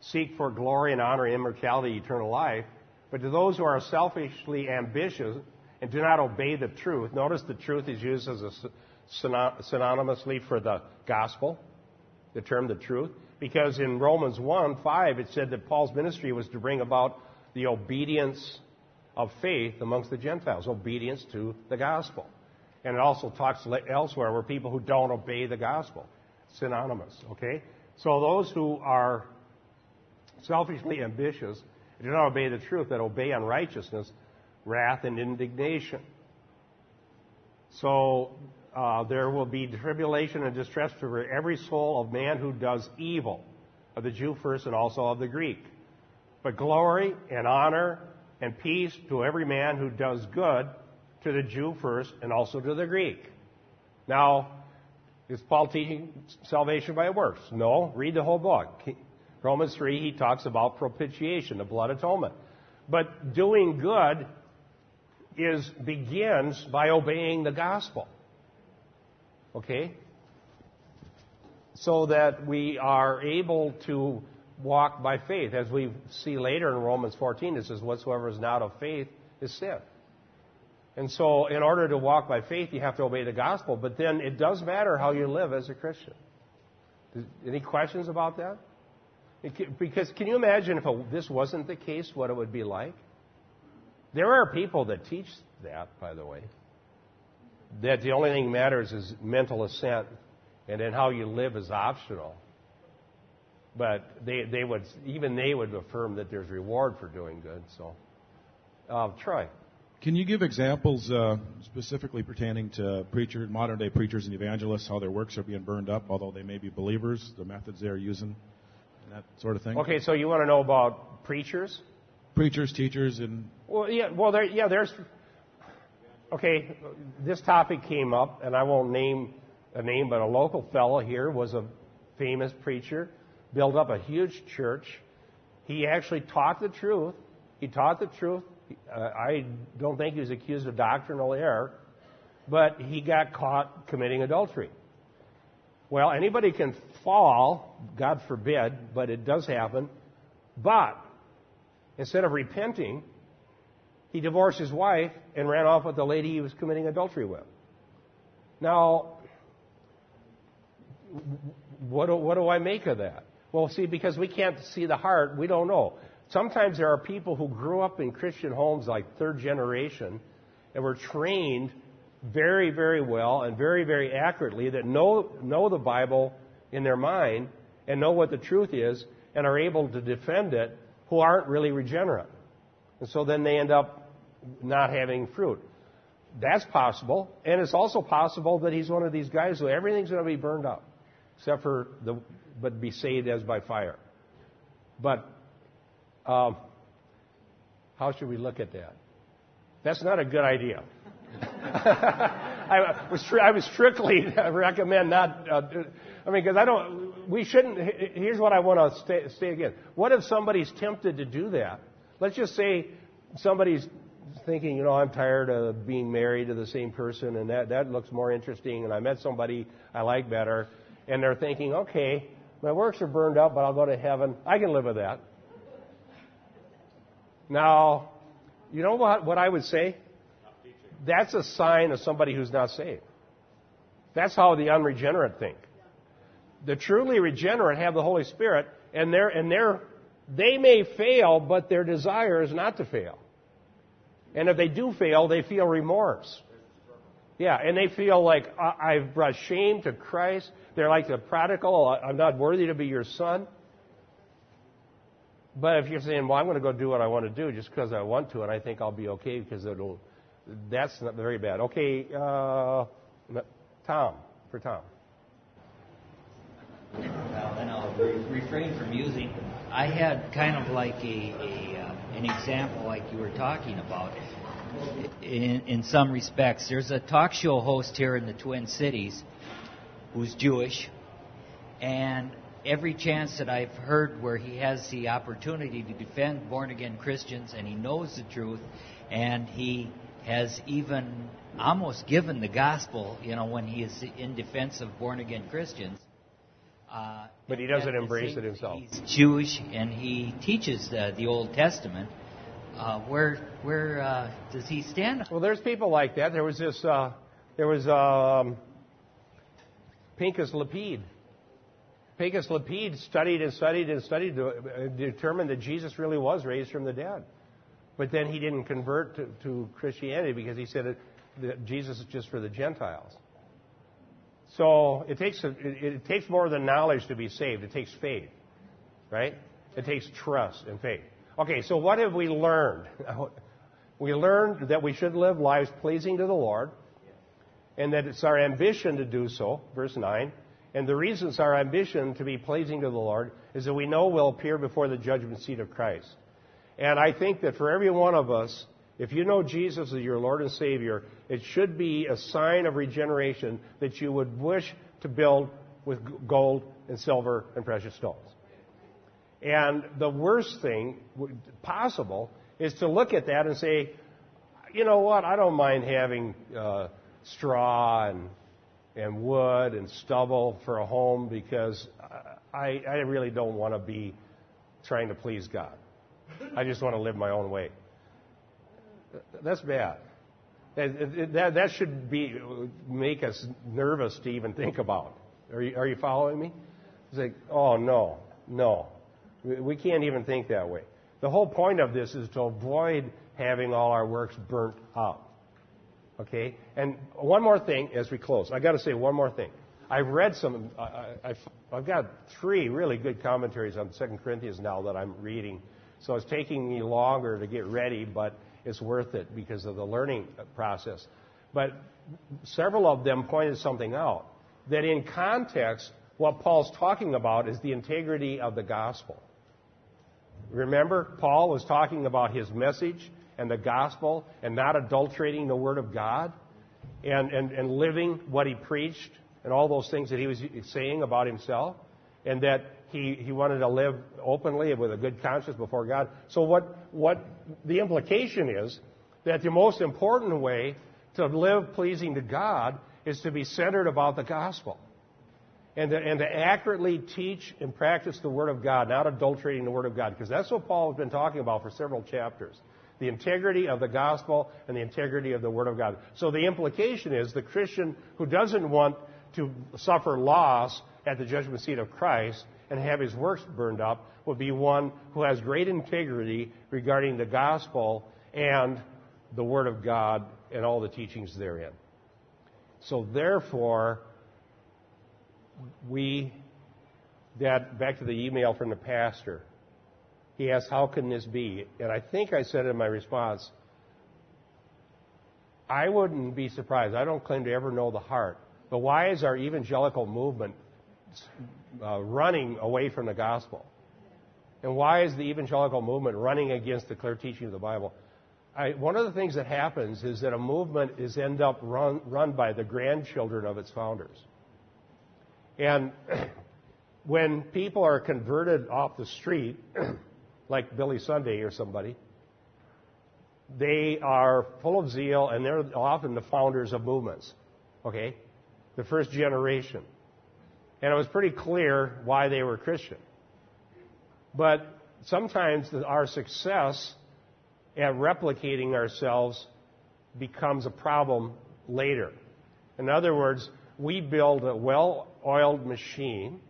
seek for glory and honor, immortality, eternal life, but to those who are selfishly ambitious and do not obey the truth, notice the truth is used as a synonymously for the gospel, the term the truth, because in Romans 1 5 it said that Paul's ministry was to bring about the obedience of faith amongst the Gentiles, obedience to the gospel. And it also talks elsewhere where people who don't obey the gospel, synonymous, okay? So those who are selfishly ambitious do not obey the truth, that obey unrighteousness, wrath, and indignation. So uh, there will be tribulation and distress for every soul of man who does evil, of the Jew first and also of the Greek. But glory and honor and peace to every man who does good, to the Jew first and also to the Greek. Now, is Paul teaching salvation by works? No. Read the whole book. Romans 3, he talks about propitiation, the blood atonement. But doing good is begins by obeying the gospel. Okay? So that we are able to walk by faith. As we see later in Romans 14, it says, Whatsoever is not of faith is sin. And so, in order to walk by faith, you have to obey the gospel. But then it does matter how you live as a Christian. Any questions about that? Because can you imagine if this wasn't the case, what it would be like? There are people that teach that, by the way. That the only thing that matters is mental assent, and then how you live is optional. But they, they would, even they would affirm that there's reward for doing good. So, uh, Troy. Can you give examples uh, specifically pertaining to preacher, modern day preachers and evangelists, how their works are being burned up, although they may be believers, the methods they're using? that sort of thing. Okay, so you want to know about preachers? Preachers, teachers, and. Well, yeah, well, there, yeah, there's. Okay, this topic came up, and I won't name a name, but a local fellow here was a famous preacher, built up a huge church. He actually taught the truth. He taught the truth. Uh, I don't think he was accused of doctrinal error, but he got caught committing adultery. Well, anybody can fall, God forbid, but it does happen. But instead of repenting, he divorced his wife and ran off with the lady he was committing adultery with. Now, what do, what do I make of that? Well, see, because we can't see the heart, we don't know. Sometimes there are people who grew up in Christian homes like third generation and were trained very, very well and very, very accurately that know, know the Bible in their mind and know what the truth is and are able to defend it who aren't really regenerate. And so then they end up not having fruit. That's possible. And it's also possible that he's one of these guys who everything's going to be burned up, except for the, but be saved as by fire. But um, how should we look at that? That's not a good idea. [LAUGHS] I was I was strictly [LAUGHS] recommend not. Uh, I mean, because I don't. We shouldn't. Here's what I want to say, say again. What if somebody's tempted to do that? Let's just say somebody's thinking, you know, I'm tired of being married to the same person, and that that looks more interesting, and I met somebody I like better, and they're thinking, okay, my works are burned up, but I'll go to heaven. I can live with that. Now, you know what, what I would say? That's a sign of somebody who's not saved. That's how the unregenerate think. The truly regenerate have the Holy Spirit, and they're, and they're, they may fail, but their desire is not to fail. And if they do fail, they feel remorse. Yeah, and they feel like I've brought shame to Christ. They're like the prodigal. I'm not worthy to be your son. But if you're saying, well, I'm going to go do what I want to do just because I want to, and I think I'll be okay because it'll, that's not very bad. Okay, uh, Tom, for Tom. Refrain from using. I had kind of like a, a uh, an example like you were talking about. In, in some respects, there's a talk show host here in the Twin Cities who's Jewish, and every chance that I've heard where he has the opportunity to defend born again Christians and he knows the truth and he has even almost given the gospel, you know, when he is in defense of born again Christians. Uh, but he doesn't embrace it himself. He's Jewish and he teaches the, the Old Testament. Uh, where where uh, does he stand? Well, there's people like that. There was this. Uh, there was um, Pinchas Lapide. Pinchas Lapide studied and studied and studied to uh, determine that Jesus really was raised from the dead. But then he didn't convert to, to Christianity because he said that Jesus is just for the Gentiles. So it takes, it, it takes more than knowledge to be saved. It takes faith, right? It takes trust and faith. Okay, so what have we learned? [LAUGHS] We learned that we should live lives pleasing to the Lord, and that it's our ambition to do so, verse 9. And the reason it's our ambition to be pleasing to the Lord is that we know we'll appear before the judgment seat of Christ. And I think that for every one of us, if you know Jesus as your Lord and Savior, it should be a sign of regeneration that you would wish to build with gold and silver and precious stones. And the worst thing possible is to look at that and say, you know what, I don't mind having uh, straw and, and wood and stubble for a home because I, I really don't want to be trying to please God. I just want to live my own way. That's bad. That, that, should be, make us nervous to even think about. Are you, are you following me? It's like, oh no, no. We can't even think that way. The whole point of this is to avoid having all our works burnt up. Okay? And one more thing as we close. I got to say one more thing. I've read some, I, have I've got three really good commentaries on 2 Corinthians now that I'm reading so it's taking me longer to get ready, but it's worth it because of the learning process. But several of them pointed something out that in context, what Paul's talking about is the integrity of the gospel. Remember, Paul was talking about his message and the gospel and not adulterating the word of God and, and, and living what he preached and all those things that he was saying about himself and that he, he wanted to live openly and with a good conscience before God. So what, what the implication is that the most important way to live pleasing to God is to be centered about the gospel. And to, and to accurately teach and practice the Word of God, not adulterating the Word of God, because that's what Paul has been talking about for several chapters. The integrity of the gospel and the integrity of the Word of God. So the implication is the Christian who doesn't want to suffer loss at the judgment seat of Christ and have his works burned up would be one who has great integrity regarding the gospel and the Word of God and all the teachings therein. So therefore, we, that, back to the email from the pastor, he asked, how can this be? And I think I said in my response, I wouldn't be surprised. I don't claim to ever know the heart. But why is our evangelical movement uh, running away from the gospel? And why is the evangelical movement running against the clear teaching of the Bible? I, one of the things that happens is that a movement is end up run, run by the grandchildren of its founders. And [CLEARS THROAT] when people are converted off the street, [CLEARS THROAT] like Billy Sunday or somebody, they are full of zeal and they're often the founders of movements. Okay? The first generation. And it was pretty clear why they were Christian. But sometimes our success at replicating ourselves becomes a problem later. In other words, we build a well oiled machine,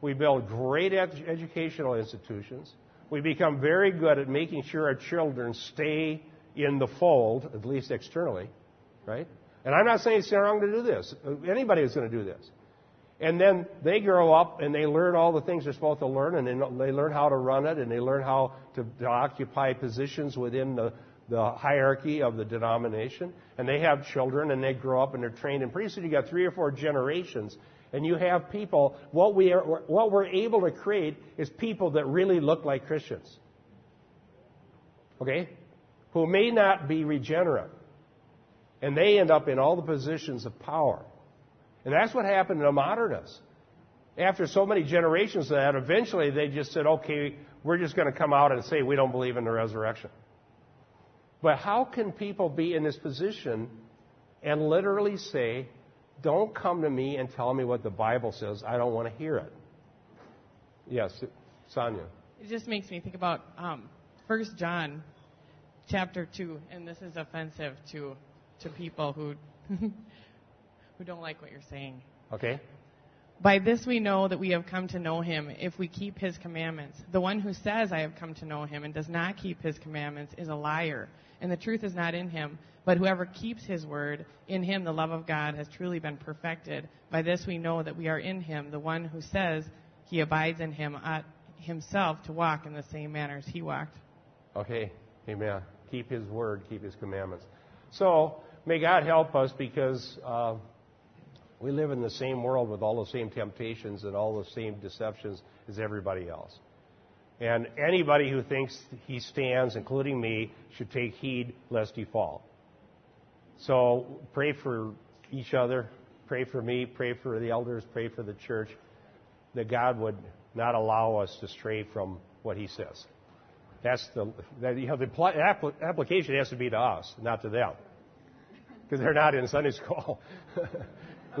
we build great ed- educational institutions, we become very good at making sure our children stay in the fold, at least externally, right? And I'm not saying it's wrong to do this. Anybody is going to do this. And then they grow up and they learn all the things they're supposed to learn, and they learn how to run it, and they learn how to, to occupy positions within the, the hierarchy of the denomination. And they have children, and they grow up and they're trained. And pretty soon you got three or four generations, and you have people. What we are, what we're able to create is people that really look like Christians. Okay, who may not be regenerate, and they end up in all the positions of power. And that's what happened to modernists. After so many generations of that, eventually they just said, okay, we're just going to come out and say we don't believe in the resurrection. But how can people be in this position and literally say, don't come to me and tell me what the Bible says. I don't want to hear it. Yes, Sonia. It just makes me think about um, 1 John chapter 2, and this is offensive to, to people who [LAUGHS] who don't like what you're saying. Okay. By this we know that we have come to know him if we keep his commandments. The one who says, I have come to know him, and does not keep his commandments is a liar, and the truth is not in him. But whoever keeps his word, in him the love of God has truly been perfected. By this we know that we are in him. The one who says he abides in him ought himself to walk in the same manner as he walked. Okay. Amen. Keep his word, keep his commandments. So, may God help us because. Uh, we live in the same world with all the same temptations and all the same deceptions as everybody else. And anybody who thinks he stands, including me, should take heed lest he fall. So pray for each other, pray for me, pray for the elders, pray for the church, that God would not allow us to stray from what he says. That's the, that, you know, the application has to be to us, not to them. Because they're not in Sunday [LAUGHS] school.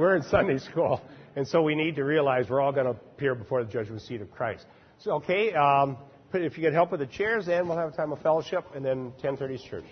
We're in Sunday school, and so we need to realize we're all going to appear before the judgment seat of Christ. So, okay, um, if you could help with the chairs, then we'll have a time of fellowship, and then 10:30 church.